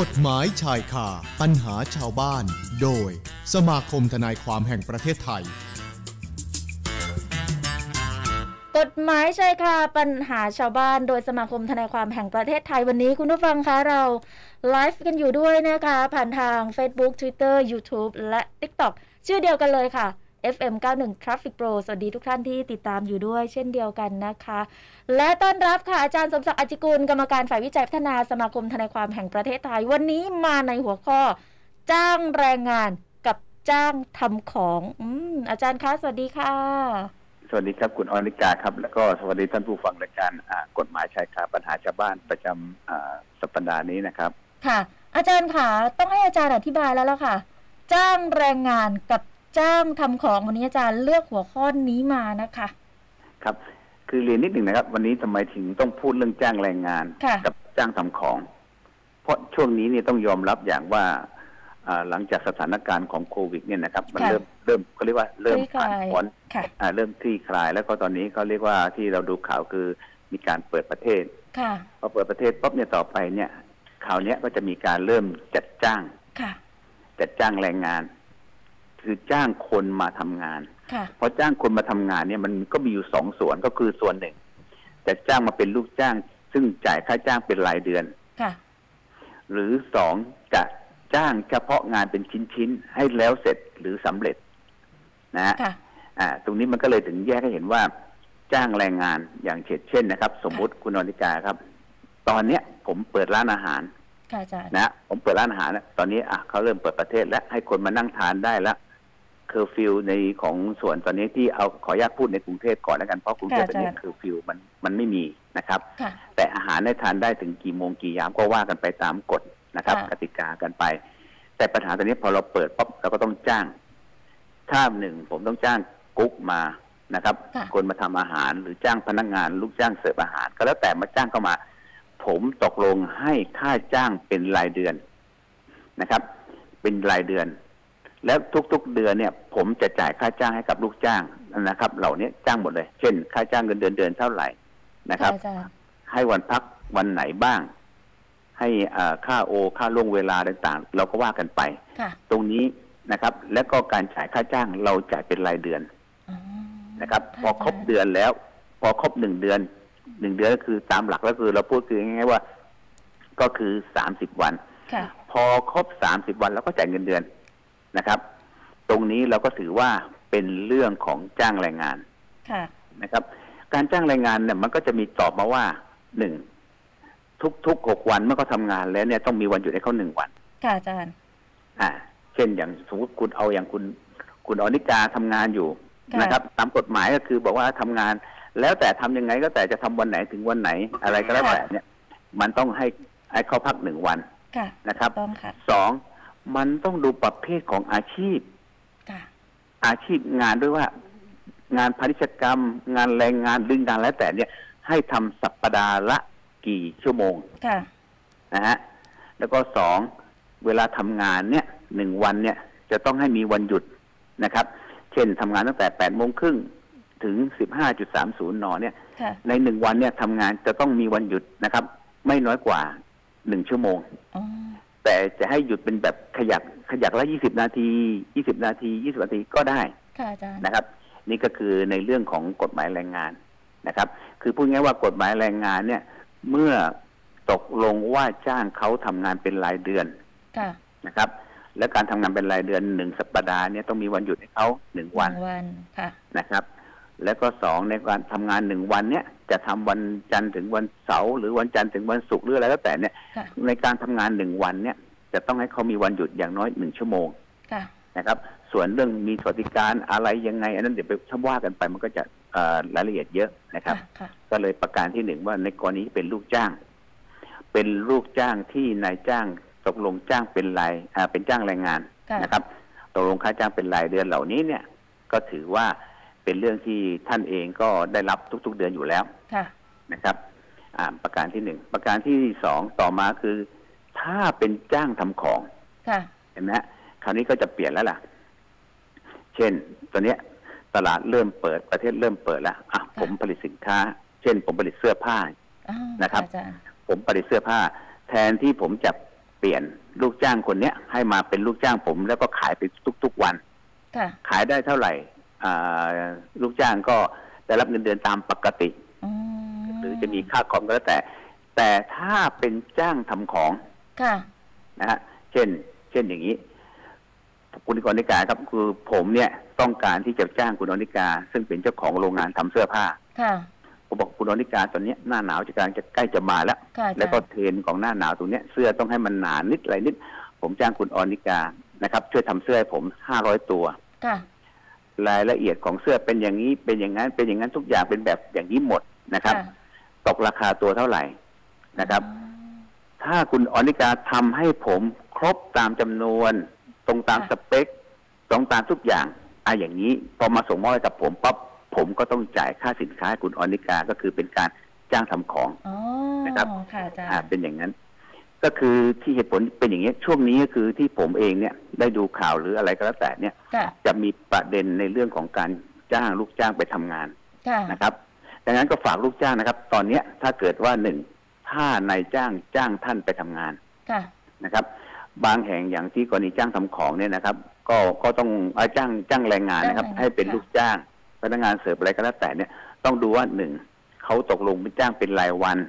กฎหมายชายคาปัญหาชาวบ้าน โดย สมาคมทนายความแห่งประเทศไทย กฎหมายชายคาปัญหาชาวบ้าน โดยสมาคมทนายความแห่งประเทศไทยวันนี้คุณผู้ฟังคะเราไลฟ์กันอยู่ด้วยนะคะ ผ่านทาง Facebook Twitter YouTube และ TikTok ชื่อเดียวกันเลยค่ะ FM 91 Traffic Pro สวัสดีทุกท่านที่ติดตามอยู่ด้วยเช่นเดียวกันนะคะ และต้อนรับค่ะอาจารย์สมศักดิ์อจิกุล กรรมการฝ่ายวิจัยพัฒนาสมาคมทนายความแห่งประเทศไทย วันนี้มาในหัวข้อ จ้างแรงงานกับจ้างทำของอืมอาจารย์คะ สวัสดีค่ะ สวัสดีครับคุณอนิกาครับ แล้วก็สวัสดีท่านผู้ฟังรายการอ่ากฎหมายชายคาปัญหาชาวบ้านประจำอ่าสัปดาห์นี้นะครับ ค่ะ อาจารย์ค่ะต้องให้อาจารย์อธิบายแล้วล่ะค่ะ จ้างแรงงานกับ จ้างทำของวันนี้อาจารย์เลือกหัวข้อนี้มานะคะ ครับ คือเรียนนิดหนึ่งนะครับ วันนี้ทำไมถึงต้องพูดเรื่องจ้างแรงงานค่ะกับจ้างทำของ เพราะช่วงนี้เนี่ยต้องยอมรับอย่างว่าอ่าหลังจากสถานการณ์ของโควิด เนี่ยนะครับ มันค่ะเริ่มเริ่มเขาเรียกว่าเริ่มคลี่คผ่านลายพ้นค่ะอ่าเริ่มคลี่คลาย แล้วก็ตอนนี้เขาเรียกว่าที่เราดูข่าวคือมีการเปิดประเทศค่ะพอเปิดประเทศปุ๊บเนี่ยต่อไปเนี่ยคราวเนี้ยก็จะมีการเริ่มจัดจ้างค่ะจัดจ้างแรงงาน คือจ้างคนมาทำงานค่ะพอจ้างคนมาทำงานเนี่ยมันก็มีอยู่สองส่วนก็คือส่วนหนึ่งจะจ้างมาเป็นลูกจ้าง ซึ่งจ่ายค่าจ้างเป็นรายเดือนค่ะหรือสองจะจ้างเฉพาะงานเป็นชิ้นๆให้แล้วเสร็จหรือสำเร็จ นะฮะค่ะอ่า ตรงนี้มันก็เลยถึงแยกให้เห็นว่า จ้างแรงงานอย่างเช่นเช่นนะครับ สมมุติคุณอนิกาครับ ตอนเนี้ย ผมเปิดร้านอาหารค่ะอาจารย์นะผมเปิดร้านอาหารแล้วตอนนี้อะเขาเริ่มเปิดประเทศแล้วให้คนมานั่งทานได้แล้ว เคอร์ฟิวในของส่วนตอนนี้ที่เอาขออนุญาตพูดในกรุงเทพก่อนแล้วกันเพราะกรุงเทพค่ะตอนนี้อาจารย์เคอร์ฟิวมันมันไม่มีนะครับค่ะแต่อาหารได้ทานได้ถึงกี่โมงกี่ยามก็ว่ากันไปตามกฎนะครับค่ะกติกากันไป แต่ปัญหาตอนนี้พอเราเปิดปั๊บเราก็ต้องจ้างถ้าหนึ่งผมต้องจ้างกุ๊กมานะครับค่ะคนมาทำอาหารหรือจ้างพนักงาน ลูกจ้างเสิร์ฟอาหาร ก็แล้วแต่มาจ้างเข้ามา ผมตกลงให้ค่าจ้างเป็นรายเดือนนะครับ เป็นรายเดือน แล้วทุกๆเดือนเนี่ย ผมจะจ่ายค่าจ้างให้กับลูกจ้างนะครับ เหล่านี้จ้างหมดเลย เช่น ค่าจ้างเงินเดือนเดือนเท่าไหร่นะครับอาจารย์ให้วันพักวันไหนบ้าง ให้อ่าค่าโอค่าล่วงเวลาต่างๆ เราก็ว่ากันไปค่ะตรงนี้นะครับ แล้วก็การจ่ายค่าจ้างเราจ่ายเป็นรายเดือนอ๋อนะครับะพอครบเดือนแล้ว พอครบหนึ่งเดือนหนึ่งเดือนก็คือตามหลักแล้วคือ เราพูดคือง่ายๆว่า ก็คือสามสิบวันค่ะพอครบสามสิบวันเราก็จ่ายเงินเดือน นะครับ ตรงนี้เราก็ถือว่าเป็นเรื่องของจ้างแรงงานค่ะนะครับ การจ้างแรงงานเนี่ยมันก็จะมีตอบมาว่าหนึ่งทุกๆหกวันเมื่อเขาทำงานแล้วเนี่ยต้องมีวันหยุดให้เขาหนึ่งวันค่ะอาจารย์อ่า เช่นอย่างสมมติคุณเอาอย่างคุณ คุณอนิกาทำงานอยู่ค่ะนะครับ ตามกฎหมายก็คือบอกว่าทำงาน แล้วแต่ทำยังไงก็แต่จะทำวันไหนถึงวันไหนอะไรก็แล้วแต่เนี่ย มันต้องให้ให้เขาพักหนึ่งวันค่ะนะครับต้องค่ะสอง มันต้องดูประเภทของอาชีพค่ะอาชีพงานด้วยว่า งานพาณิชยกรรม งานแรงงานหรืองานแล้วแต่เนี่ย ให้ทำสัปดาห์ละกี่ชั่วโมงค่ะนะฮะแล้วก็สองเวลาทำงานเนี่ยหนึ่งวันเนี่ย จะต้องให้มีวันหยุดนะครับ เช่นทำงานตั้งแต่แปดโมงครึ่งถึงสิบห้าจุดสามศูนย์นเนี่ยค่ะในหนึ่งวันเนี่ยทำงานจะต้องมีวันหยุดนะครับ ไม่น้อยกว่าหนึ่งชั่วโมงอ๋อ แต่จะให้หยุดเป็นแบบขยักขยักละยี่สิบนาทียี่สิบนาทียี่สิบนาทีก็ได้ค่ะอาจารย์นะครับ นี่ก็คือในเรื่องของกฎหมายแรงงานนะครับ คือพูดง่ายๆว่ากฎหมายแรงงานเนี่ย เมื่อตกลงว่าจ้างเขาทำงานเป็นรายเดือนค่ะนะครับ และการทำงานเป็นรายเดือนหนึ่งสัปดาห์เนี่ยต้องมีวันหยุดให้เขาหนึ่งวันหงวันค่ะนะครับ แล้วก็สองในการทำงานหนึ่งวันเนี่ยจะทำวันจันทร์ถึงวันเสาร์หรือวันจันทร์ถึงวันศุกร์หรืออะไรก็แต่เนี่ยค่ะในการทำงานหนึ่งวันเนี่ย จะต้องให้เขามีวันหยุดอย่างน้อยหนึ่งชั่วโมงค่ะนะครับ ส่วนเรื่องมีสวัสดิการอะไรยังไง อันนั้นเดี๋ยวไปถ้าว่ากันไปมันก็จะเอ่อรายละเอียดเยอะนะครับค่ะค่ะก็เลยประการที่หนึ่งว่าในกรณีเป็นลูกจ้าง เป็นลูกจ้างที่นายจ้างตกลงจ้างเป็นรายอ่าเป็นจ้างแรงงานค่ะนะครับตกลงค่าจ้างเป็นรายเดือนเหล่านี้เนี่ย ก็ถือว่า เป็นเรื่องที่ท่านเองก็ได้รับทุก ๆ เดือนอยู่แล้วค่ะนะครับอ่าประการที่หนึ่งประการที่สองต่อมาคือ ถ้าเป็นจ้างทำของค่ะเห็นไหมฮะคราวนี้ก็จะเปลี่ยนแล้วล่ะ เช่นตอนเนี้ยตลาดเริ่มเปิดประเทศเริ่มเปิดแล้วอะผมผลิตสินค้า เช่น ผมผลิตเสื้อผ้าอ้าวนะครับอาจารย์ผมผลิตเสื้อผ้า แทนที่ผมจะไปปลี่ยนลูกจ้างคนเนี้ย ให้มาเป็นลูกจ้างผมแล้วก็ขายไปทุก ๆวันค่ะขายได้เท่าไหร่อ่า ลูกจ้างก็ได้รับเงินเดือนตามปกติอืมหรือจะมีค่าคอมก็แล้วแต่ แต่ถ้าเป็นจ้างทำของค่ะนะฮะเช่น เช่นอย่างนี้คุณอนิกาครับคือผมเนี่ยต้องการที่จะจ้างคุณอนิกา ซึ่งเป็นเจ้าของโรงงานทำเสื้อผ้า ค่ะผมบอกคุณอนิกาตอนเนี้ยหน้าหนาวจะกำลังจะใกล้จะมาแล้วค่ะอาจารย์แล้วก็เทรนด์ของหน้าหนาวตรงเนี้ยเสื้อต้องให้มันหนานิดอะไรนิด ผมจ้างคุณอนิกานะครับ ช่วยทำเสื้อให้ผมห้าร้อยตัว ค่ะ รายละเอียดของเสื้อเป็นอย่างนี้เป็นอย่างนั้นเป็นอย่างนั้นทุกอย่างเป็นแบบอย่างนี้หมดนะครับค่ะตกราคาตัวเท่าไหร่นะครับอ๋อถ้าคุณอนิกาทำให้ผมครบตามจำนวน ตรงตามค่ะสเปค ตรงตามทุกอย่างอะอย่างนี้พอมาส่งมอบให้กับผมปั๊บผมก็ต้องจ่ายค่าสินค้าให้คุณอนิกาก็คือเป็นการจ้างทำของอ๋อนะครับค่ะอาจารอ่าย์เป็นอย่างนั้น ก็คือที่เหตุผลเป็นอย่างนี้ยช่วงนี้ก็คือที่ผมเองเนี่ยได้ดูข่าวหรืออะไรก็แล้วแต่เนี่ยค่ะจะมีประเด็นในเรื่องของการจ้างลูกจ้างไปทำงานค่ะนะครับ ดังนั้นก็ฝากลูกจ้างนะครับ ตอนเนี้ยถ้าเกิดว่าหนึ่งถ้านายจ้างจ้างท่านไปทำงานค่ะนะครับ บางแห่งอย่างที่กรณีจ้างทำของเนี่ยนะครับ ก็ก็ต้องเอาจ้างจ้างแรงงานนะครับจ้างแรงงานให้เป็นค่ะลูกจ้างพนักงานเสิร์ฟอะไรก็แล้วแต่เนี่ยต้องดูว่าหนึ่งเขาตกลงเป็นจ้างเป็นรายวันค่ะ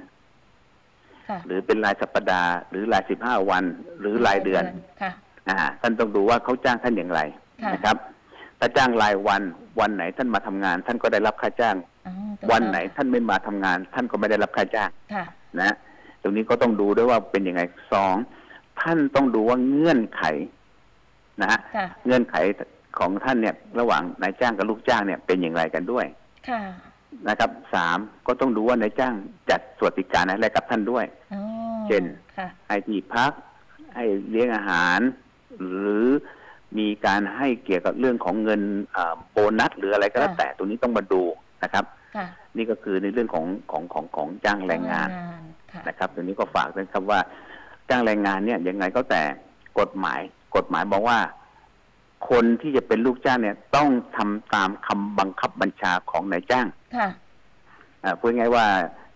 หรือเป็นรายสัปดาห์หรือรายสิบห้าวัน หรือรายเดือนค่ะอ่าท่านต้องดูว่าเขาจ้างท่านอย่างไรค่ะนะครับ ถ้าจ้างรายวันวันไหนท่านมาทำงาน ท่านก็ได้รับค่าจ้างอ๋อตรงวันไหนท่านไม่มาทำงาน ท่านก็ไม่ได้รับค่าจ้างค่ะนะตรงนี้ก็ต้องดูด้วยว่าเป็นยังไงสองท่านต้องดูว่าเงื่อนไขนะฮะค่ะเงื่อนไขของท่านเนี่ย ระหว่างนายจ้างกับลูกจ้างเนี่ยเป็นอย่างไรกันด้วย ค่ะ นะครับสามก็ต้องดูว่านายจ้างจัดสวัสดิการอะไรกับท่านด้วยอ๋อเช่นค่ะให้ที่พัก ให้เลี้ยงอาหาร หรือมีการให้เกี่ยวกับเรื่องของเงินอ่าโบนัสหรืออะไรก็แล้วค่ะแต่ตรงนี้ต้องมาดูนะครับค่ะนี่ก็คือในเรื่องของของของของจ้างแรงงานค่ะนะครับตรงนี้ก็ฝากด้วยครับว่าจ้างแรงงานเนี่ยยังไงก็แต่กฎหมายกฎหมายบอกว่า คนที่จะเป็นลูกจ้างเนี่ย ต้องทำตามคำบังคับบัญชาของนายจ้างค่ะอ่าพูดง่ายๆว่า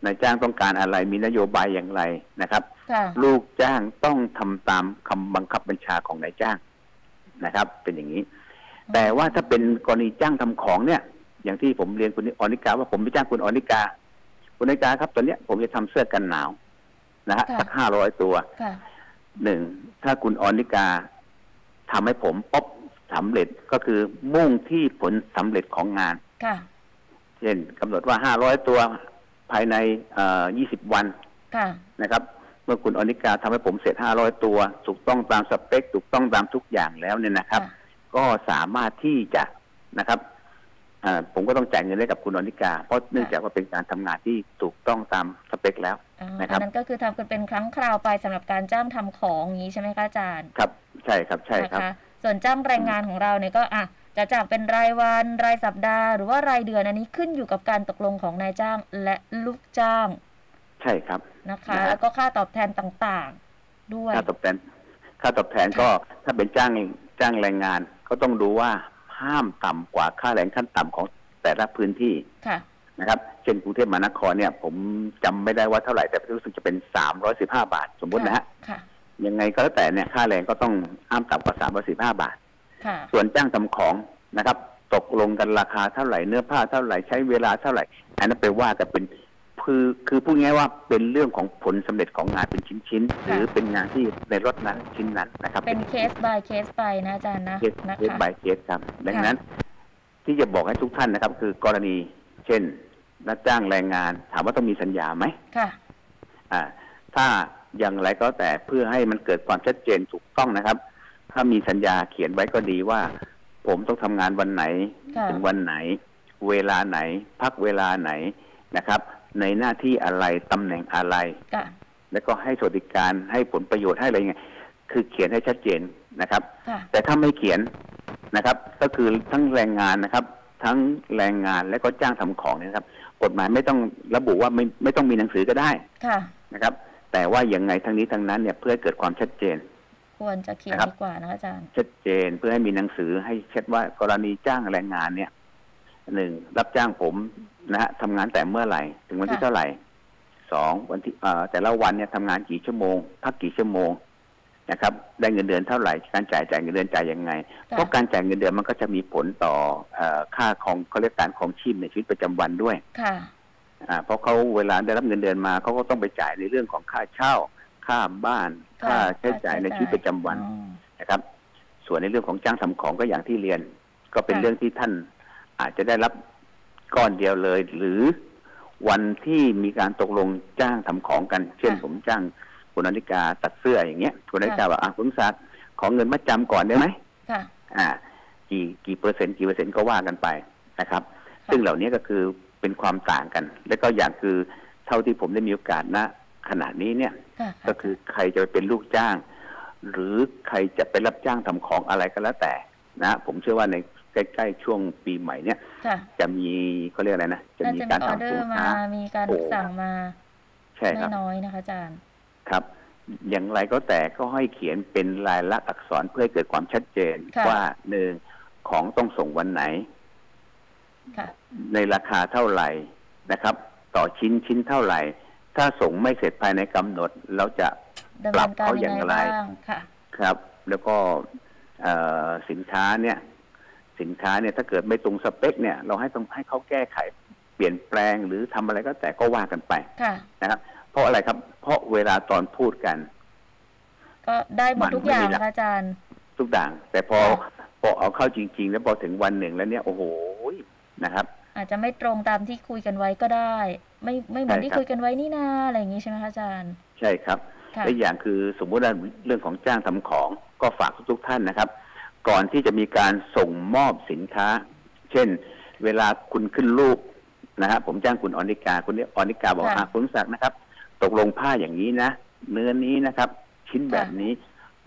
นายจ้างต้องการอะไรมีนโยบายอย่างไรนะครับค่ะลูกจ้างต้องทำตามคำบังคับบัญชาของนายจ้างนะครับ เป็นอย่างนี้ แต่ว่าถ้าเป็นกรณีจ้างทำของเนี่ย อย่างที่ผมเรียนคุณอนิกา ว่าผมไปจ้างคุณอนิกา คุณอนิกาครับตอนเนี้ยผมจะทำเสื้อกันหนาวนะฮะค่ะสักห้าร้อยตัวค่ะหนึ่งถ้าคุณอนิกาทำให้ผมป๊บ สำเร็จก็คือมุ่งที่ผลสำเร็จของงานค่ะเช่นกำหนดว่าห้าร้อยตัวภายในยี่สิบวันค่ะนะครับ เมื่อคุณอนิกาทำให้ผมเสร็จห้าร้อยตัว ถูกต้องตามสเปค ถูกต้องตามทุกอย่างแล้วเนี่ยนะครับค่ะก็สามารถที่จะนะครับอ่าผมก็ต้องจ่ายเงินให้กับคุณอนิกา เพราะเนื่องจากว่าเป็นการทำงานที่ถูกต้องตามสเปคแล้วอ่านะครับอันนั้นก็คือทำกันเป็นครั้งคราวไปสำหรับการจ้างทำของอย่างนี้ใช่ไหมคะอาจารย์ ครับ ใช่ครับใช่ครับนะคะ ส่วนจ้างแรงงานของเราเนี่ยก็อะจะจ้างเป็นรายวันรายสัปดาห์หรือว่ารายเดือนอันนี้ขึ้นอยู่กับการตกลงของนายจ้างและลูกจ้าง ใช่ครับนะคะนะฮะแล้วก็ค่าตอบแทนต่างๆ ด้วยค่าตอบแทนค่าตอบแทนก็ถ้าเป็นจ้างจ้างแรงงาน ก็ต้องดูว่าห้ามต่ำกว่าค่าแรงขั้นต่ำของแต่ละพื้นที่ค่ะนะครับ เช่นกรุงเทพมหานครเนี่ย ผมจำไม่ได้ว่าเท่าไหร่แต่รู้สึกจะเป็นสามร้อยสิบห้าบาท สมมตินะฮะค่ะ ยังไงก็แล้วแต่เนี่ยค่าแรงก็ต้องห้ามต่ำกว่าสามร้อยสิบห้าบาทค่ะส่วนจ้างทำของนะครับ ตกลงกันราคาเท่าไหร่เนื้อผ้าเท่าไหร่ใช้เวลาเท่าไหร่ อันนั้นไปว่ากันเป็นคือคือพูดง่ายๆว่าเป็นเรื่องของผลสำเร็จของงานเป็นชิ้นๆ หรือเป็นงานที่ในล็อตนั้นชิ้นนั้นนะครับ เป็นเคส by เคสไปนะอาจารย์นะเคสนะเค่ะ by case ครับ ดังนั้น ที่จะบอกให้ทุกท่านนะครับ คือกรณี เช่นนักจ้างแรงงาน ถามว่าต้องมีสัญญาไหมค่ะ อ่า ถ้า อย่างไรก็แต่เพื่อให้มันเกิดความชัดเจนถูกต้องนะครับ ถ้ามีสัญญาเขียนไว้ก็ดีว่า ผมต้องทำงานวันไหนค่ะถึงวันไหน เวลาไหน พักเวลาไหนนะครับ ในหน้าที่อะไรตำแหน่งอะไรค่ะแล้วก็ให้สวัสดิการให้ผลประโยชน์ให้อะไรเงี้ยคือเขียนให้ชัดเจนนะครับค่ะแต่ถ้าไม่เขียนนะครับ ก็คือทั้งแรงงานนะครับ ทั้งแรงงานและก็จ้างทำของเนยนะครับ กฎหมายไม่ต้องระบุว่าไม่ไม่ต้องมีหนังสือก็ได้ค่ะนะครับ แต่ว่าอย่างไงทั้งนี้ทั้งนั้นเนี่ยเพื่อให้เกิดความชัดเจน ควรจะเขียนนะครับดีกว่านะอาจารย์ ชัดเจนเพื่อให้มีหนังสือให้เช็ดว่ากรณีจ้างแรงงานเนี่ยหนึ่งรับจ้างผมนะฮะทำงานแต่เมื่อไหร่ ถึงวันที่ค่ะ เท่าไหร่สองวันที่เอ่อแต่ละวันเนี่ยทำงานกี่ชั่วโมง พักกี่ชั่วโมงนะครับ ได้เงินเดือนเท่าไหร่การจ่ายจ่ายเงินเดือนจ่ายยังไงค่ะเพราะการจ่ายเงินเดือนมันก็จะมีผลต่อเออค่าของเขาเรียกการของชีพในชีวิตประจำวันด้วย ค่ะอ่า เพราะเขาเวลาได้รับเงินเดือนมาเขาก็ต้องไปจ่ายในเรื่องของค่าเช่า ค่าบ้าน ค่าใช้จ่ายในชีวิตประจำวันอ๋อนะครับ ส่วนในเรื่องของจ้างทำของก็อย่างที่เรียน ก็เป็นค่ะเรื่องที่ท่านอาจจะได้รับก้อนเดียวเลย หรือวันที่มีการตกลงจ้างทำของกัน เช่น ผมจ้างคุณอนิกาตัดเสื้ออย่างเงี้ยคุณอนิกาบอกอะคุณศักดิ์ขอเงินมาจำก่อนได้ไหมค่ะอ่า กี่กี่เปอร์เซ็นต์กี่เปอร์เซ็นต์ก็ว่ากันไปนะครับ ซึ่งเหล่านี้ก็คือ เป็นความต่างกัน แล้วก็อย่างคือเท่าที่ผมได้มีโอกาสณขณะนี้เนี่ยค่ะก็คือใครจะไปเป็นลูกจ้าง หรือใครจะไปรับจ้างทำของอะไรก็แล้วแต่นะ ผมเชื่อว่าในใกล้ๆช่วงปีใหม่เนี่ยค่ะจะมีเขาเรียกอะไรนะจะน่ามีจะการมีออเดทำอสินร์มาค้ามีการโอ้สั่งมาใช่คไม่รับน้อยนะคะอาจารย์ครับ อย่างไรก็แต่ก็ให้เขียนเป็นลายลักษณ์อักษรเพื่อให้เกิดความชัดเจนค่ะว่าหนึ่งของต้องส่งวันไหนค่ะ ในราคาเท่าไหร่นะครับ ต่อชิ้นชิ้นเท่าไหร่ ถ้าส่งไม่เสร็จภายในกำหนด เราจะดำปรัเนิบนการเขาอยัย่างงไงไรบ้างค่ะครับ แล้วก็เอ่อสินค้าเนี่ย สินค้าเนี่ยถ้าเกิดไม่ตรงสเปค เนี่ย เราให้ต้องให้เขาแก้ไข เปลี่ยนแปลงหรือทำอะไรก็แต่ก็ว่ากันไปค่ะนะครับ เพราะอะไรครับ เพราะเวลาตอนพูดกัน ก็ได้หมดมันทุกอย่างไม่มีหลักค่ะอาจารย์ ทุกด่างแต่พอค่ะพอเอาเข้าจริง ๆ แล้วพอถึงวันหนึ่งแล้วเนี่ยโอ้โห นะครับ อาจจะไม่ตรงตามที่คุยกันไว้ก็ได้ ไม่ไม่เหมือนใช่ที่ครับคุยกันไว้นี่นาอะไรอย่างนี้ใช่ไหมคะอาจารย์ ใช่ครับค่ะและอย่างคือสมมุติว่าเรื่องของจ้างทำของก็ฝากทุกๆท่านนะครับ ก่อนที่จะมีการส่งมอบสินค้า เช่น เวลาคุณขึ้นรูปนะฮะผมจ้างคุณอนิกาคุณอนิกาบอกค่ะอะคุณศักดิ์นะครับ ตกลงผ้าอย่างนี้นะเนื้อนี้นะครับ ชิ้นแบบนี้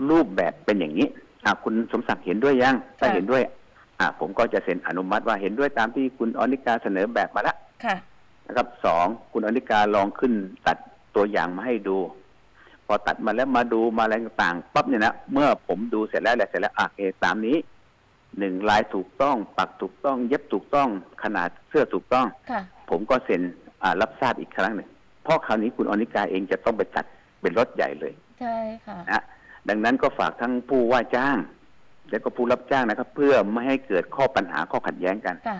รูปแบบเป็นอย่างนี้อะคุณสมศักดิ์เห็นด้วยยังถ้าค่ะเห็นด้วยอะ ผมก็จะเซ็นอนุมัติว่าเห็นด้วยตามที่คุณอนิกาเสนอแบบมาแล้วค่ะนะครับสองคุณอนิกาลองขึ้นตัดตัวอย่างมาให้ดู พอตัดมาแล้วมาดูมาอะไรต่างๆปั๊บเนี่ยนะเมื่อผมดูเสร็จแล้วอะไรเสร็จแล้วอะเอตามนี้หนึ่งลายถูกต้อง ปักถูกต้อง เย็บถูกต้อง ขนาดเสื้อถูกต้องค่ะผมก็เซ็นอ่ารับทราบอีกครั้งหนึ่งเพราะคราวนี้คุณอนิกาเองจะต้องไปจัดเป็นรถใหญ่เลย ใช่ค่ะนะดังนั้นก็ฝากทั้งผู้ว่าจ้าง และก็ผู้รับจ้างนะครับ เพื่อไม่ให้เกิดข้อปัญหาข้อขัดแย้งกันค่ะ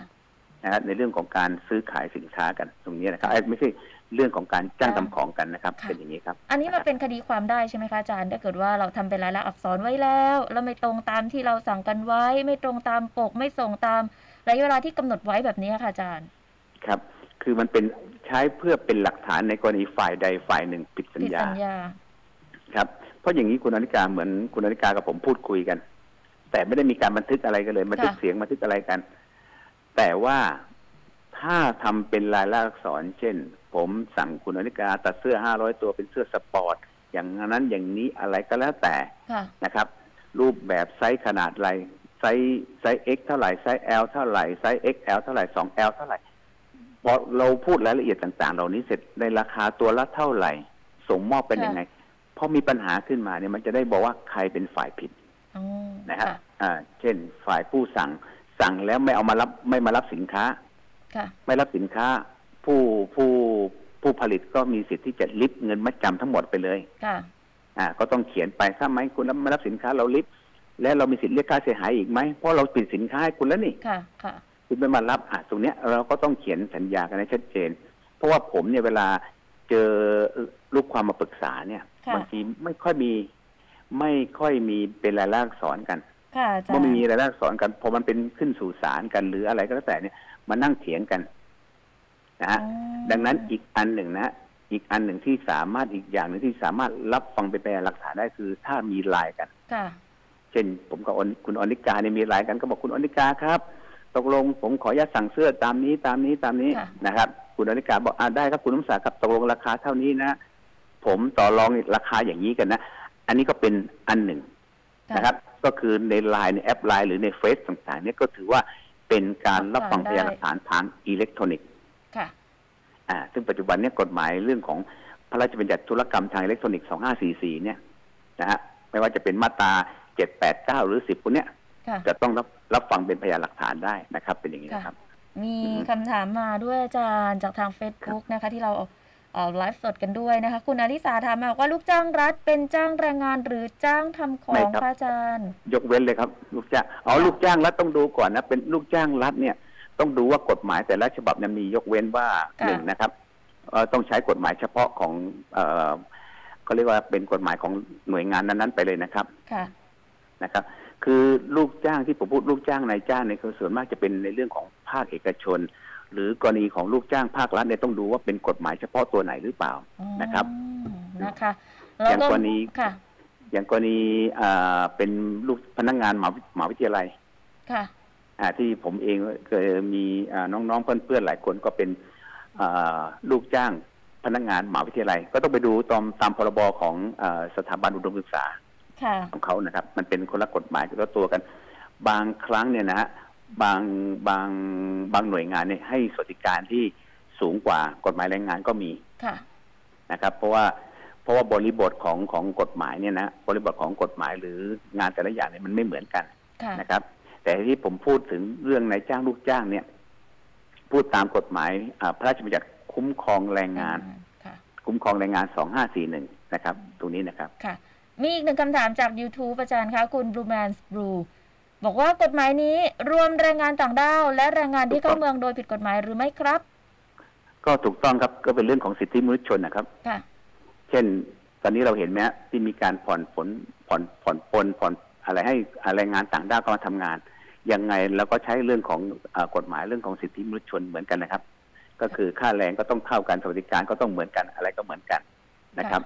นะฮะในเรื่องของการซื้อขายสินค้ากันตรงนี้นะครับเอ้ยไม่ใช่เรื่องของการจ้างทำของกันนะครับค่ะเป็นอย่างนี้ครับ อันนี้มันเป็นคดีความได้ใช่ไหมคะอาจารย์ถ้าเกิดว่าเราทำเป็นลายลักษณ์อักษรไว้แล้ว แล้วไม่ตรงตามที่เราสั่งกันไว้ ไม่ตรงตามปก ไม่ส่งตามระยะเวลาที่กำหนดไว้แบบนี้ค่ะอาจารย์ ครับ คือมันเป็นใช้เพื่อเป็นหลักฐานในกรณีฝ่ายใดฝ่ายหนึ่งผิดสัญผิดญาสัญญา ครับ เพราะอย่างนี้คุณอนิกาเหมือนคุณอนิกากับผมพูดคุยกัน แต่ไม่ได้มีการบันทึกอะไรกันเลยบันทึกค่ะเสียงบันทึกอะไรกัน แต่ว่าถ้าทำเป็นลายลักษณ์อักษร เช่น ผมสั่งคุณอนิกาตัดเสื้อห้าร้อยตัวเป็นเสื้อสปอร์ตอย่างนั้นอย่างนี้อะไรก็แล้วแต่ค่ะนะครับ รูปแบบไซส์ขนาดอะไรไซส์ไซส์ X เท่าไหร่ไซส์ L เท่าไหร่ไซส์ XL เท่าไหร่ 2L เท่าไหร่พอเราพูดรายละเอียดต่าง ๆ เหล่านี้เสร็จในราคาตัวละเท่าไหร่ ส่งมอบเป็นค่ะยังไงพอมีปัญหาขึ้นมาเนี่ยมันจะได้บอกว่าใครเป็นฝ่ายผิดอ๋อนะครับค่ะ อ่า เช่นฝ่ายผู้สั่ง สั่งแล้วไม่เอามารับไม่มารับสินค้าค่ะไม่รับสินค้า ผู้ผู้ผู้ผลิตก็มีสิทธิ์ที่จะลิบเงินมัดจำทั้งหมดไปเลยค่ะอ่า ก็ต้องเขียนไปถ้าไหมคุณไม่รับสินค้าเราลิฟต์แล้วเรามีสิทธิ์เรียกค่าเสียหายอีกไหมเพราะเราปิดสินค้าให้คุณแล้วนี่ค่ะค่ะคุณไม่มารับอะตรงเนี้ย เราก็ต้องเขียนสัญญากันให้ชัดเจน เพราะว่าผมเนี่ยเวลาเจอลูกความมาปรึกษาเนี่ยค่ะบางทีไม่ค่อยมี ไม่ค่อยมีเป็นรายลักษณ์อักษรกัน ค่ะอาจารเมื่อย์ไม่มีรายลักษณ์อักษรกันพอมันเป็นขึ้นสู่ศาลกันหรืออะไรก็แล้วแต่เนี่ยมานั่งเถียงกันนะฮะอ๋อดังนั้นอีกอันหนึ่งนะอีกอันหนึ่งที่สามารถอีกอย่างหนึ่งที่สามารถรับฟังเป็นพยานหลักฐานได้คือ ถ้ามีไลน์กันค่ะเช่น ผมกับอนคุณอนิกาเนี่ยมีไลน์กันก็บอกคุณอนิกาครับ ตกลงผมขออนุญาตสั่งเสื้อตามนี้ตามนี้ตามนี้ค่ะนะครับ คุณอนิกาบอกอ่าได้ครับคุณน้ำสาครับตกลงราคาเท่านี้นะ ผมต่อรองราคาอย่างนี้กันนะ อันนี้ก็เป็นอันหนึ่งค่ะ นะครับ ก็คือในไลน์ในแอปไลน์หรือในเฟซต่างๆเนี่ยก็ถือว่าเป็นการรับฟังพยานหลักฐานทางอิเล็กทรอนิกส์ค่ะอ่าซึ่งปัจจุบันเนี่ยกฎหมายเรื่องของพระราชบัญญัติธุรกรรมทางอิเล็กทรอนิกส์ 2544 เนี่ยนะฮะไม่ว่าจะเป็นมาตรา 789 หรือ 10พวกเนี้ยค่ะจะต้องรับรับฟังเป็นพยานหลักฐานได้นะครับ เป็นอย่างนี้นะครับ มีอือฮึคำถามมาด้วยอาจารย์จากทาง Facebook นะคะ ที่เราเอ่อ ไลฟ์สดกันด้วยนะคะ คุณอลิสาถามมาว่าลูกจ้างรัฐเป็นจ้างแรงงานหรือจ้างทำของคะอาจารย์ ยกเว้นเลยครับ ลูกจ้างอ๋อลูกจ้างรัฐต้องดูก่อนนะเป็นลูกจ้างรัฐเนี่ยต้องดูว่ากฎหมายแต่ละฉบับเนี่ยมียกเว้นว่าค่ะหนึ่งนะครับเอ่อต้องใช้กฎหมายเฉพาะของเอ่อเขาเรียกว่าเป็นกฎหมายของหน่วยงานนั้นๆ ไปเลยนะครับค่ะนะครับ คือลูกจ้างที่ผมพูดลูกจ้างนายจ้างเนี่ยคือส่วนมากจะเป็นในเรื่องของภาคเอกชน หรือกรณีของลูกจ้างภาครัฐเนี่ยต้องดูว่าเป็นกฎหมายเฉพาะตัวไหนหรือเปล่านะครับอืมนะคะอย่างแล้วกรณีค่ะอย่างกรณีอ่าเป็นลูกพนักงานมหาวิมหาวิทยาลัยค่ะอ่าที่ผมเองเคยมีอ่าน้องๆเพื่อนๆหลายคนก็เป็นอ่าลูกจ้างพนักงานมหาวิทยาลัย ก็ต้องไปดูตามตามพรบของอาสถาบันอุดมศึกษาค่ะของเขานะครับ มันเป็นคนละกฎหมายคนละตัวกัน บางครั้งเนี่ยนะฮะ บางบางบางหน่วยงานเนี่ยให้สวัสดิการที่สูงกว่ากฎหมายแรงงานก็มีค่ะนะครับ เพราะว่าเพราะว่าบริบทของของกฎหมายเนี่ยนะบริบทของกฎหมายหรืองานแต่ละอย่างเนี่ยมันไม่เหมือนกันค่ะนะครับ แต่ที่ผมพูดถึงเรื่องนายจ้างลูกจ้างเนี่ย พูดตามกฎหมายอ่าพระราชบัญญัติคุ้มครองแรงงานค่ะคุ้มครองแรงงานสองห้าสี่หนึ่งนะครับ ตรงนี้นะครับ ค่ะ มีอีกหนึ่งคำถามจาก YouTube อาจารย์คะคุณ Blue Man Blue บ อกว่ากฎหมายนี้รวมแรงงานต่างด้าว และแรงงานที่เข้าเมืองโดยผิดกฎหมายหรือไม่ครับ ก็ถูกต้องครับก็เป็นเรื่องของสิทธิมนุษยชนนะครับค่ะเช่น ตอนนี้เราเห็นไหมฮะที่มีการผ่อนผลผ่อนผ่อนปลนผ่อนอะไรให้แรงงานต่างด้าวเข้ามาทำงานยังไงเราก็ใช้เรื่องของเออกฎหมายเรื่องของสิทธิมนุษยชนเหมือนกันนะครับ ก็คือค่าแรงก็ต้องเท่ากันสวัสดิการก็ต้องเหมือนกันอะไรก็เหมือนกันนะครับ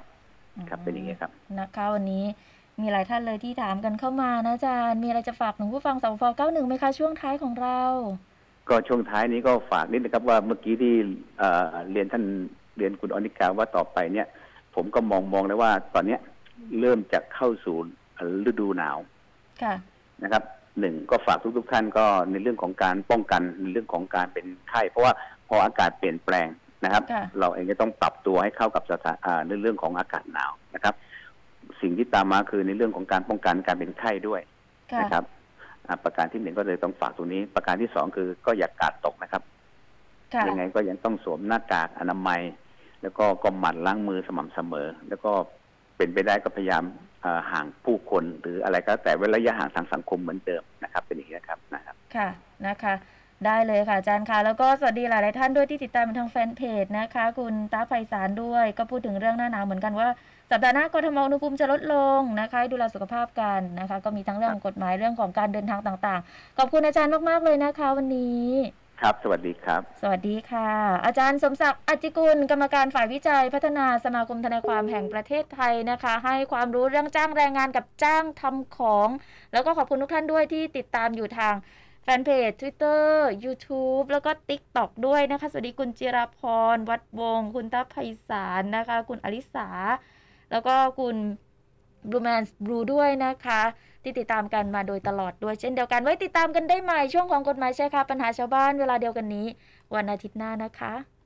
ครับเป็นอย่างนี้ครับนะคะวันนี้ มีหลายท่านเลยที่ถามกันเข้ามานะอาจารย์ มีอะไรจะฝากหนึ่งผู้ฟังสฟ91ไหมคะช่วงท้ายของเรา ก็ช่วงท้ายนี้ก็ฝากนิดนะครับว่าเมื่อกี้ที่เอ่อเรียนท่านเรียนคุณอนิกาว่าต่อไปเนี่ย ผมก็มองมองเลยว่าตอนเนี้ยเริ่มจะเข้าสู่ฤดูหนาวค่ะนะครับหนึ่งก็ฝากทุกทุกๆท่านก็ในเรื่องของการป้องกันในเรื่องของการเป็นไข้เพราะว่าพออากาศเปลี่ยนแปลงนะครับค่ะเราเองก็ต้องปรับตัวให้เข้ากับสถานอ่าในเรื่องของอากาศหนาวนะครับ สิ่งที่ตามมาคือในเรื่องของการป้องกันการเป็นไข้ด้วยค่ะนะครับอ่าประการที่หนึ่งก็เลยต้องฝากตรงนี้ ประการที่สองคือก็อย่ากาดตกนะครับค่ะยังไงก็ยังต้องสวมหน้ากากอนามัย แล้วก็ก็หมั่นล้างมือสม่ำเสมอ แล้วก็เป็นไปได้ก็พยายามเอ่อห่างผู้คนหรืออะไรก็แล้วแต่เว้นระยะห่างทางสังคมเหมือนเดิมนะครับ เป็นอย่างนี้นะครับนะครับ ค่ะนะคะ ได้เลยค่ะอาจารย์ค่ะ แล้วก็สวัสดีหลาย ๆ ท่านด้วยที่ติดตามทางแฟนเพจนะคะ คุณตาไพศาลด้วย ก็พูดถึงเรื่องหน้าหนาวเหมือนกันว่า สัปดาห์หน้ากทมอุณหภูมิจะลดลงนะคะให้ดูแลสุขภาพกันนะคะ ก็มีทั้งเรื่องของกฎหมายเรื่องของการเดินทางต่างๆ ขอบคุณอาจารย์มาก ๆ เลยนะคะ วันนี้ ครับ สวัสดีครับ สวัสดีค่ะ อาจารย์สมศักดิ์อจจิกุล กรรมการฝ่ายวิจัย พัฒนาสมาคมทนายความแห่งประเทศไทยนะคะ ให้ความรู้เรื่องจ้างแรงงานกับจ้างทำของ แล้วก็ขอบคุณทุกท่านด้วยที่ติดตามอยู่ทางแฟนเพจ Twitter YouTube แล้วก็ TikTok ด้วยนะคะ สวัสดีคุณจิราพร วัดวงศ์คุณทัพไพศาลนะคะ คุณอลิสา แล้วก็คุณบลูแมนบลูด้วยนะคะ ที่ติดตามกันมาโดยตลอดด้วยเช่นเดียวกันไว้ติดตามกันได้ใหม่ช่วงของกฎหมายใช่ค่ะปัญหาชาวบ้านเวลาเดียวกันนี้ วันอาทิตย์หน้านะคะ